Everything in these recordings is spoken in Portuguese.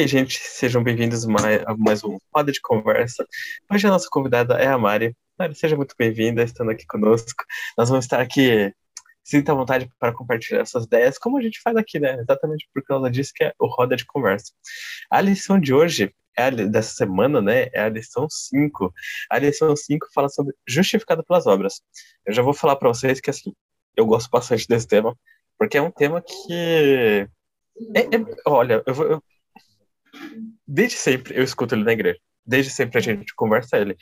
aí, gente, sejam bem-vindos a mais um Roda de Conversa. Hoje a nossa convidada é a Mari. Mari, seja muito bem-vinda, estando aqui conosco. Nós vamos estar aqui, sinta vontade para compartilhar essas ideias, como a gente faz aqui, né? Exatamente por causa disso que é o Roda de Conversa. A lição de hoje, é a, dessa semana, né, é a lição 5. A lição 5 fala sobre justificado pelas obras. Eu já vou falar para vocês que, assim, eu gosto bastante desse tema, porque é um tema que... É, é, olha, eu, eu, desde sempre eu escuto ele na igreja. Desde sempre a gente conversa ele.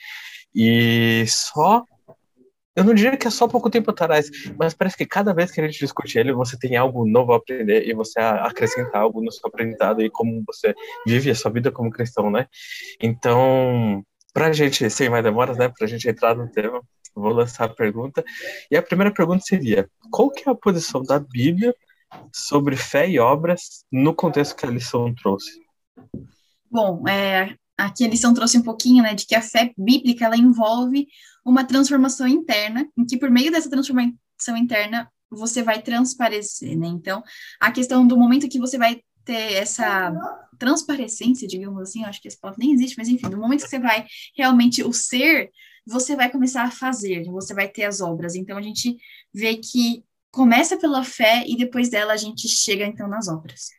E só. Eu não diria que é só pouco tempo atrás, mas parece que cada vez que a gente discute ele, você tem algo novo a aprender e você acrescenta algo no seu aprendizado e como você vive a sua vida como cristão, né? Então, pra gente, sem mais demoras, né, pra gente entrar no tema, vou lançar a pergunta. E a primeira pergunta seria: qual que é a posição da Bíblia sobre fé e obras no contexto que a lição trouxe? Bom, é, aqui a lição trouxe um pouquinho, né, de que a fé bíblica, ela envolve uma transformação interna, em que por meio dessa transformação interna, você vai transparecer, né, então, a questão do momento que você vai ter essa transparecência, digamos assim, acho que esse ponto nem existe, mas enfim, do momento que você vai realmente o ser, você vai começar a fazer, você vai ter as obras, então a gente vê que começa pela fé e depois dela a gente chega então nas obras.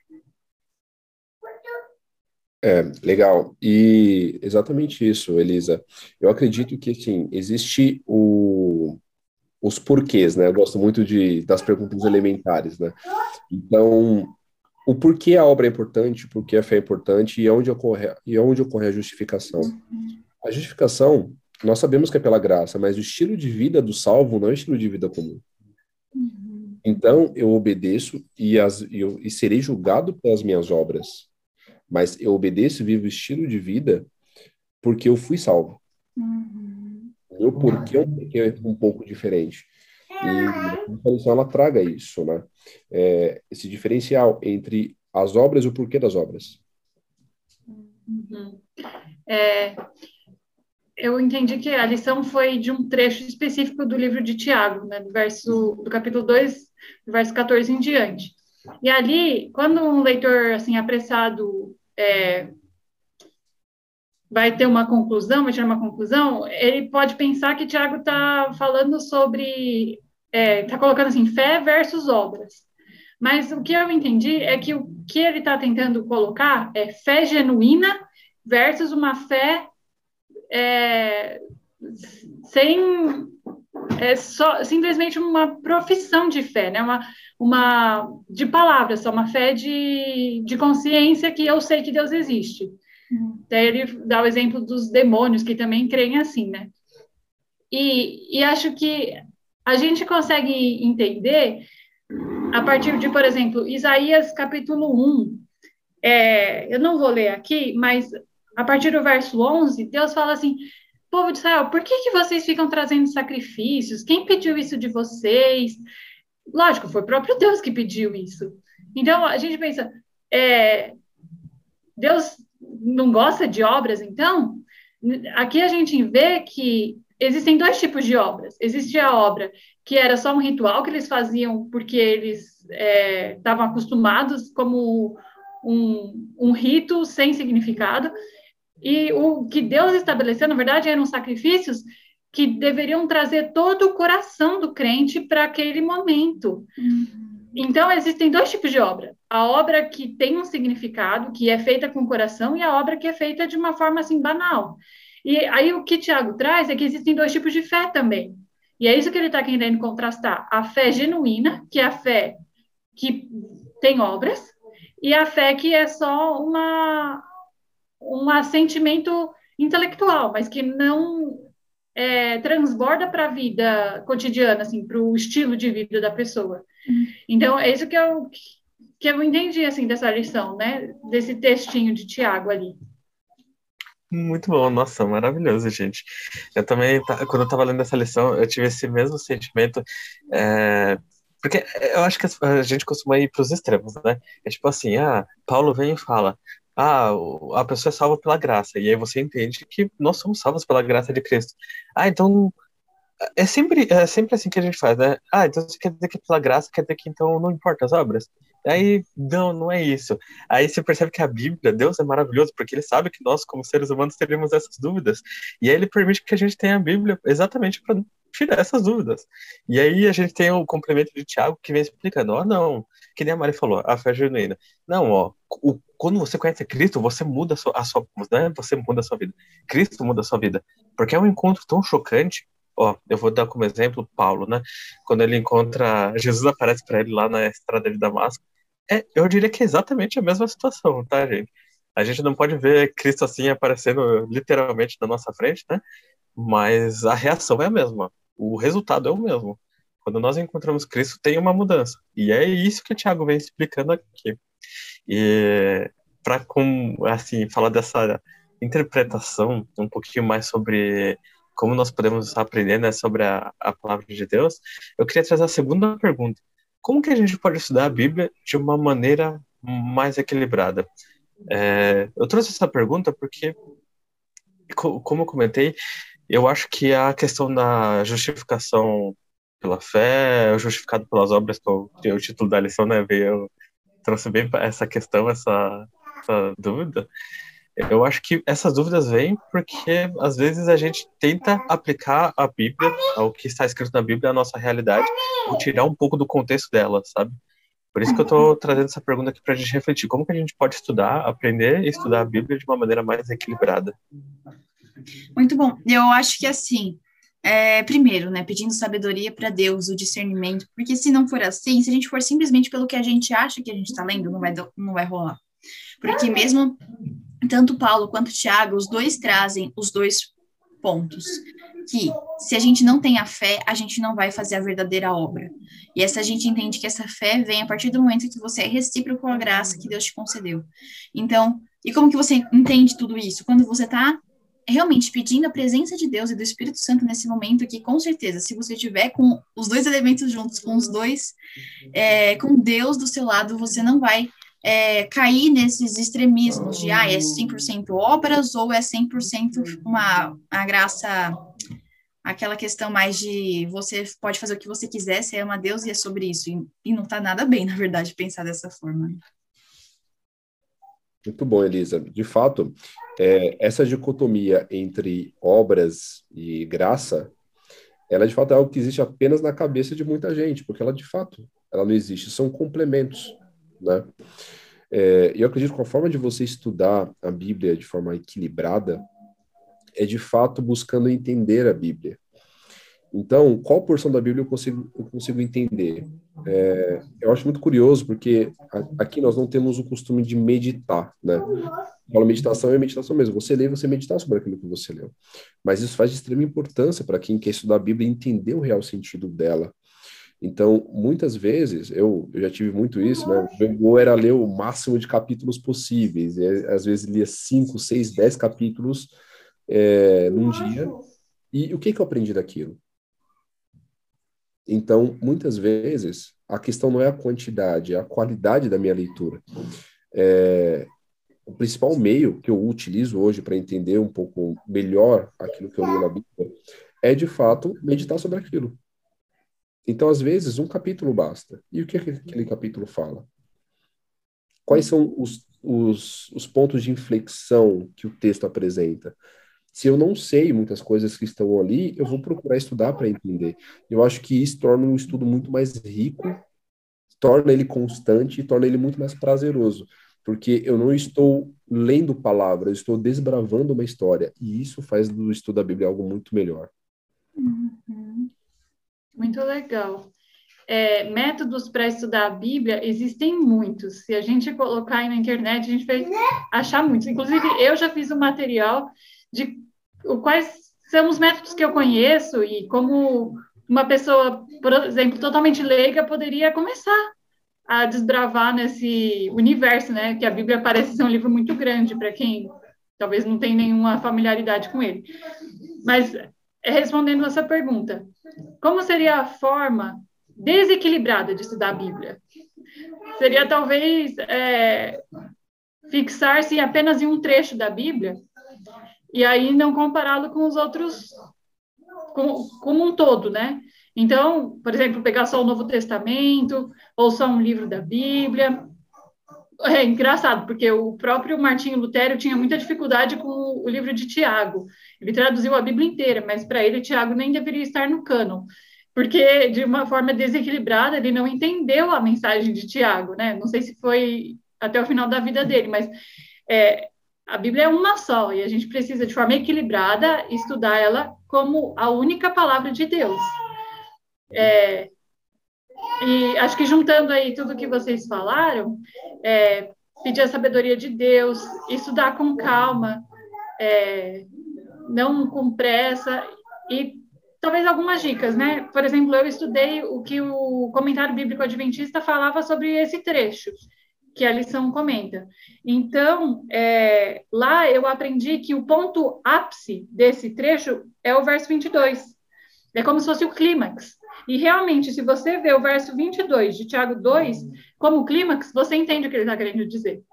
É, legal. E exatamente isso, Elisa. Eu acredito que, assim, existe o, os porquês, né? Eu gosto muito de, das perguntas elementares, né? Então, o porquê a obra é importante, porquê a fé é importante e onde ocorre, e onde ocorre a justificação. A justificação, nós sabemos que é pela graça, mas o estilo de vida do salvo não é o estilo de vida comum. Então, eu obedeço e, as, eu, e serei julgado pelas minhas obras mas eu obedeço e vivo estilo de vida porque eu fui salvo. Uhum. Meu porquê é um pouco diferente. E a lição ela traga isso, né? É, esse diferencial entre as obras e o porquê das obras. Uhum. É, eu entendi que a lição foi de um trecho específico do livro de Tiago, né, do, verso, do capítulo 2, do verso 14 em diante. E ali, quando um leitor assim apressado é, vai ter uma conclusão, vai tirar uma conclusão, ele pode pensar que Tiago está falando sobre, está é, tá colocando assim, fé versus obras. Mas o que eu entendi é que o que ele está tentando colocar é fé genuína versus uma fé é, sem é só simplesmente uma profissão de fé, né? Uma, uma de palavras, só uma fé de, de consciência que eu sei que Deus existe. Uhum. Daí ele dá o exemplo dos demônios que também creem assim, né? E, e acho que a gente consegue entender a partir de, por exemplo, Isaías capítulo 1. É, eu não vou ler aqui, mas a partir do verso 11, Deus fala assim: povo de Israel, por que, que vocês ficam trazendo sacrifícios? Quem pediu isso de vocês? Lógico, foi o próprio Deus que pediu isso. Então, a gente pensa, é, Deus não gosta de obras, então? Aqui a gente vê que existem dois tipos de obras. Existe a obra que era só um ritual que eles faziam porque eles é, estavam acostumados como um, um rito sem significado. E o que Deus estabeleceu, na verdade, eram sacrifícios que deveriam trazer todo o coração do crente para aquele momento. Uhum. Então, existem dois tipos de obra. A obra que tem um significado, que é feita com o coração, e a obra que é feita de uma forma assim banal. E aí o que Tiago traz é que existem dois tipos de fé também. E é isso que ele está querendo contrastar: a fé genuína, que é a fé que tem obras, e a fé que é só uma, um assentimento intelectual, mas que não é, transborda para a vida cotidiana, assim, para o estilo de vida da pessoa. Uhum. Então, é isso que eu, que eu entendi, assim, dessa lição, né? Desse textinho de Tiago ali. Muito bom, nossa, maravilhoso, gente. Eu também, quando eu estava lendo essa lição, eu tive esse mesmo sentimento, é, porque eu acho que a gente costuma ir para os extremos, né? É tipo assim, ah, Paulo vem e fala, ah, a pessoa é salva pela graça. E aí você entende que nós somos salvos pela graça de Cristo. Ah, então é sempre, é sempre assim que a gente faz, né? Ah, então você quer dizer que pela graça quer dizer que então não importa as obras? Aí, não, não é isso. Aí você percebe que a Bíblia, Deus é maravilhoso, porque ele sabe que nós, como seres humanos, teremos essas dúvidas. E aí ele permite que a gente tenha a Bíblia exatamente para tirar essas dúvidas. E aí a gente tem o complemento de Tiago que vem explicando, ó, não, que nem a Mari falou, a fé genuína. Não, ó, o, quando você conhece Cristo, você muda a sua, a sua, né? Você muda a sua vida. Cristo muda a sua vida. Porque é um encontro tão chocante ó, eu vou dar como exemplo Paulo, né? Quando ele encontra, Jesus aparece para ele lá na estrada de Damasco. É, eu diria que é exatamente a mesma situação, tá, gente? A gente não pode ver Cristo assim aparecendo literalmente na nossa frente, né? Mas a reação é a mesma. O resultado é o mesmo. Quando nós encontramos Cristo, tem uma mudança. E é isso que o Tiago vem explicando aqui. E para assim falar dessa interpretação um pouquinho mais sobre como nós podemos aprender né, sobre a, a palavra de Deus, eu queria trazer a segunda pergunta. Como que a gente pode estudar a Bíblia de uma maneira mais equilibrada? É, eu trouxe essa pergunta porque, como eu comentei, eu acho que a questão da justificação pela fé, justificado pelas obras, que é o título da lição, né, veio, trouxe bem essa questão, essa, essa dúvida. Eu acho que essas dúvidas vêm porque às vezes a gente tenta aplicar a Bíblia, ao que está escrito na Bíblia, à nossa realidade, ou tirar um pouco do contexto dela, sabe? Por isso que eu estou trazendo essa pergunta aqui para a gente refletir. Como que a gente pode estudar, aprender e estudar a Bíblia de uma maneira mais equilibrada? Muito bom. Eu acho que assim, é, primeiro, né, pedindo sabedoria para Deus, o discernimento, porque se não for assim, se a gente for simplesmente pelo que a gente acha que a gente está lendo, não vai, não vai rolar. Porque mesmo tanto Paulo quanto Tiago, os dois trazem os dois pontos. Que se a gente não tem a fé, a gente não vai fazer a verdadeira obra. E essa gente entende que essa fé vem a partir do momento que você é recíproco a graça que Deus te concedeu. Então, e como que você entende tudo isso? Quando você está realmente pedindo a presença de Deus e do Espírito Santo nesse momento que com certeza, se você tiver com os dois elementos juntos, com os dois, é, com Deus do seu lado, você não vai é, cair nesses extremismos de ah, é 100% obras ou é 100% uma a graça, aquela questão mais de você pode fazer o que você quiser, você é uma Deus e é sobre isso. E, e não está nada bem, na verdade, pensar dessa forma. Muito bom, Elisa. De fato, é, essa dicotomia entre obras e graça, ela de fato é algo que existe apenas na cabeça de muita gente, porque ela de fato, ela não existe, são complementos né? É, eu acredito que a forma de você estudar a Bíblia de forma equilibrada é de fato buscando entender a Bíblia. Então, qual porção da Bíblia eu consigo, eu consigo entender? É, eu acho muito curioso, porque aqui nós não temos o costume de meditar, né? Fala meditação é meditação mesmo. Você lê, você meditar sobre aquilo que você leu. Mas isso faz de extrema importância para quem quer estudar a Bíblia e entender o real sentido dela. Então, muitas vezes, eu, eu já tive muito isso, né? Meu gol era ler o máximo de capítulos possíveis. E, às vezes lia 5, 6, 10 capítulos é, num dia. E o que, que eu aprendi daquilo? Então, muitas vezes, a questão não é a quantidade, é a qualidade da minha leitura. É, o principal meio que eu utilizo hoje para entender um pouco melhor aquilo que eu li na Bíblia é, de fato, meditar sobre aquilo. Então, às vezes, um capítulo basta. E o que aquele capítulo fala? Quais são os, os, os pontos de inflexão que o texto apresenta? Se eu não sei muitas coisas que estão ali, eu vou procurar estudar para entender. Eu acho que isso torna um estudo muito mais rico, torna ele constante e torna ele muito mais prazeroso, porque eu não estou lendo palavras, estou desbravando uma história, e isso faz do estudo da Bíblia algo muito melhor. Muito legal. É, métodos para estudar a Bíblia existem muitos. Se a gente colocar aí na internet, a gente vai achar muitos. Inclusive, eu já fiz um material de quais são os métodos que eu conheço e como uma pessoa, por exemplo, totalmente leiga poderia começar a desbravar nesse universo, né? Que a Bíblia parece ser um livro muito grande para quem talvez não tem nenhuma familiaridade com ele. Mas respondendo essa pergunta, como seria a forma desequilibrada de estudar a Bíblia? Seria talvez é, fixar-se apenas em um trecho da Bíblia e aí não compará-lo com os outros como, como um todo, né? Então, por exemplo, pegar só o Novo Testamento ou só um livro da Bíblia. É engraçado, porque o próprio Martinho Lutero tinha muita dificuldade com o livro de Tiago. Ele traduziu a Bíblia inteira, mas para ele Tiago nem deveria estar no cânon, porque de uma forma desequilibrada ele não entendeu a mensagem de Tiago, né? Não sei se foi até o final da vida dele, mas é, a Bíblia é uma só e a gente precisa de forma equilibrada estudar ela como a única palavra de Deus. É, e acho que juntando aí tudo que vocês falaram, é, pedir a sabedoria de Deus, estudar com calma, é, não com pressa e talvez algumas dicas, né? Por exemplo, eu estudei o que o comentário bíblico adventista falava sobre esse trecho que a lição comenta. Então, é, lá eu aprendi que o ponto ápice desse trecho é o verso 22. É como se fosse o clímax. E realmente, se você vê o verso 22 de Tiago 2 como clímax, você entende o que ele está querendo dizer.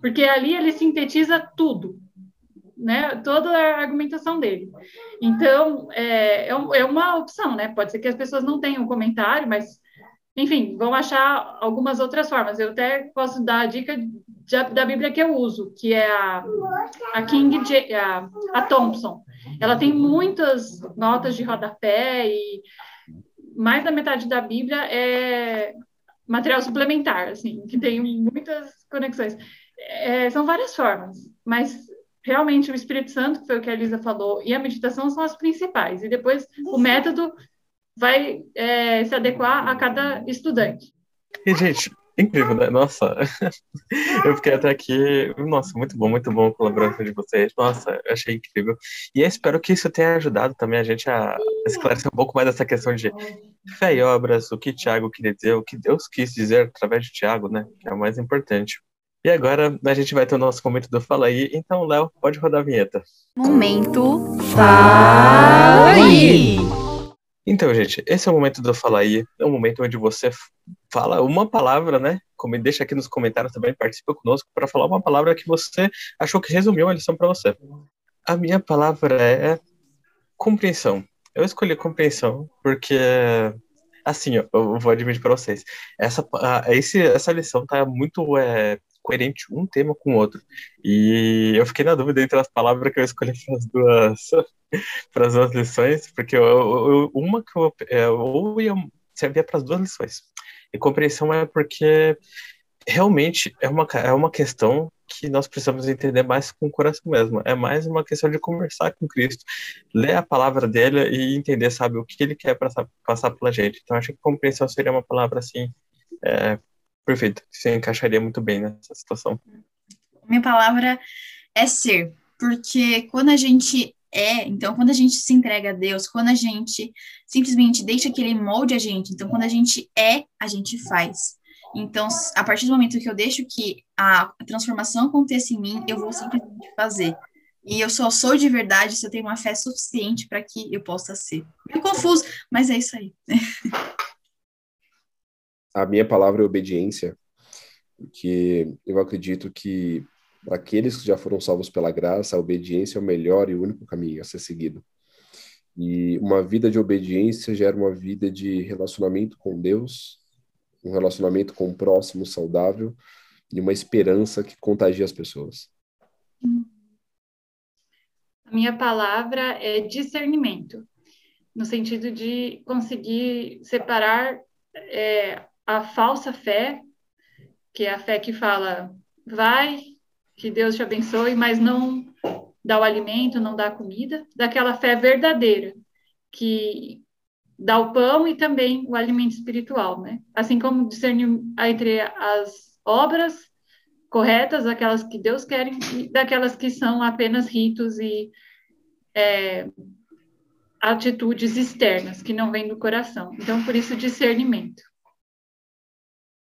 Porque ali ele sintetiza tudo, né? Toda a argumentação dele. Então, é, é, é uma opção, né? Pode ser que as pessoas não tenham comentário, mas, enfim, vão achar algumas outras formas. Eu até posso dar a dica de, da Bíblia que eu uso, que é a, a King, a, a Thompson. Ela tem muitas notas de rodapé e mais da metade da Bíblia é material suplementar, assim, que tem muitas conexões. É, são várias formas, mas realmente o Espírito Santo, que foi o que a Elisa falou, e a meditação são as principais. E depois o método vai é, se adequar a cada estudante. E, gente, Incrível, né? Nossa, eu fiquei até aqui. Nossa, muito bom, muito bom a colaboração de vocês. Nossa, achei incrível. E eu espero que isso tenha ajudado também a gente a esclarecer um pouco mais essa questão de fé e obras, o que Tiago queria dizer, o que Deus quis dizer através de Tiago, né? Que é o mais importante. E agora a gente vai ter o nosso momento do Fala aí. Então, Léo, pode rodar a vinheta. Momento Fala aí! Então, gente, esse é o momento do Fala aí. É um momento onde você fala uma palavra, né? Como deixa aqui nos comentários também, participa conosco para falar uma palavra que você achou que resumiu a lição para você. A minha palavra é compreensão. Eu escolhi compreensão porque assim, eu vou admitir para vocês. Essa esse, essa lição tá muito é, coerente um tema com o outro. E eu fiquei na dúvida entre as palavras que eu escolhi para as duas, para as duas lições, porque eu, eu, uma que eu, é, ou ia servia para as duas lições. E compreensão é porque realmente é uma, é uma questão que nós precisamos entender mais com o coração mesmo. É mais uma questão de conversar com Cristo, ler a palavra dele e entender, sabe, o que ele quer passar, passar pela gente. Então, acho que compreensão seria uma palavra, assim, é, perfeita, que se encaixaria muito bem nessa situação. Minha palavra é ser, porque quando a gente é, então quando a gente se entrega a Deus, quando a gente simplesmente deixa que Ele molde a gente, então quando a gente é, a gente faz. Então, a partir do momento que eu deixo que a transformação aconteça em mim, eu vou simplesmente fazer. E eu só sou de verdade se eu tenho uma fé suficiente para que eu possa ser. Meio confuso, mas é isso aí. A minha palavra é obediência, porque eu acredito que para aqueles que já foram salvos pela graça, a obediência é o melhor e único caminho a ser seguido. E uma vida de obediência gera uma vida de relacionamento com Deus, um relacionamento com o próximo saudável e uma esperança que contagia as pessoas. A minha palavra é discernimento, no sentido de conseguir separar é, a falsa fé, que é a fé que fala, vai, que Deus te abençoe, mas não dá o alimento, não dá a comida, daquela fé verdadeira, que dá o pão e também o alimento espiritual, né? Assim como discernir entre as obras corretas, aquelas que Deus quer, e daquelas que são apenas ritos e é, atitudes externas, que não vêm do coração. Então, por isso, discernimento.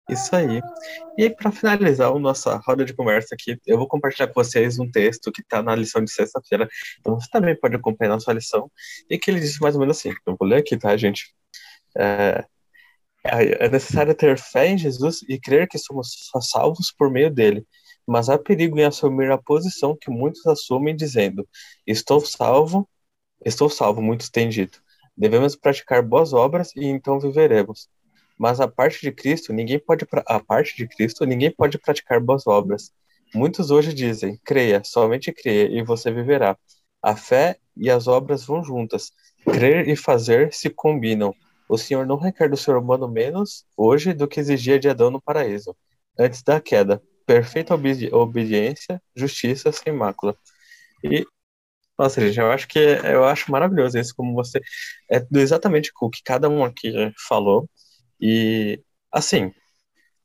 Isso aí. E para finalizar a nossa roda de conversa aqui, eu vou compartilhar com vocês um texto que está na lição de sexta-feira. Então, você também pode acompanhar a sua lição. E que ele diz mais ou menos assim: eu vou ler aqui, tá, gente? É, é, é necessário ter fé em Jesus e crer que somos salvos por meio dele. Mas há perigo em assumir a posição que muitos assumem, dizendo: Estou salvo Estou salvo, muitos têm dito. Devemos praticar boas obras e então viveremos. Mas a parte de Cristo, ninguém pode a parte de Cristo, ninguém pode praticar boas obras. Muitos hoje dizem: creia, somente creia e você viverá. A fé e as obras vão juntas. Crer e fazer se combinam. O Senhor não requer do ser humano menos hoje do que exigia de Adão no paraíso, antes da queda. Perfeita obedi obediência, justiça sem mácula. E, nossa, gente, eu acho que eu acho maravilhoso isso, como você. É exatamente o que cada um aqui falou. E, assim,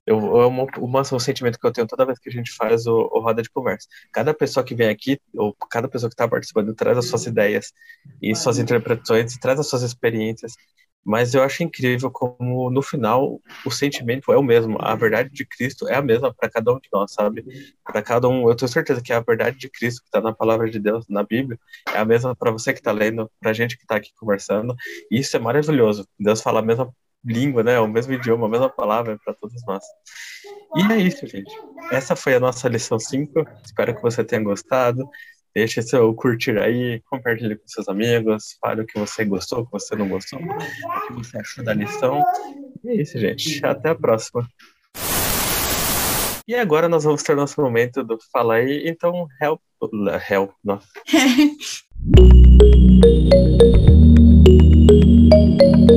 eu, é uma, uma, um sentimento que eu tenho toda vez que a gente faz o, o roda de conversa. Cada pessoa que vem aqui, ou cada pessoa que está participando, traz as suas ideias e suas interpretações, traz as suas experiências. Mas eu acho incrível como, no final, o sentimento é o mesmo. A verdade de Cristo é a mesma para cada um de nós, sabe? Para cada um. Eu tenho certeza que a verdade de Cristo que está na palavra de Deus, na Bíblia, é a mesma para você que está lendo, para a gente que está aqui conversando. E isso é maravilhoso. Deus fala a mesma língua, né? O mesmo idioma, a mesma palavra para todos nós. E é isso, gente. Essa foi a nossa lição 5. Espero que você tenha gostado. Deixe seu curtir aí, compartilhe com seus amigos, fale o que você gostou, o que você não gostou, o que você achou da lição. E é isso, gente. Até a próxima. E agora nós vamos ter nosso momento do Fala aí. Então, help. Help, não.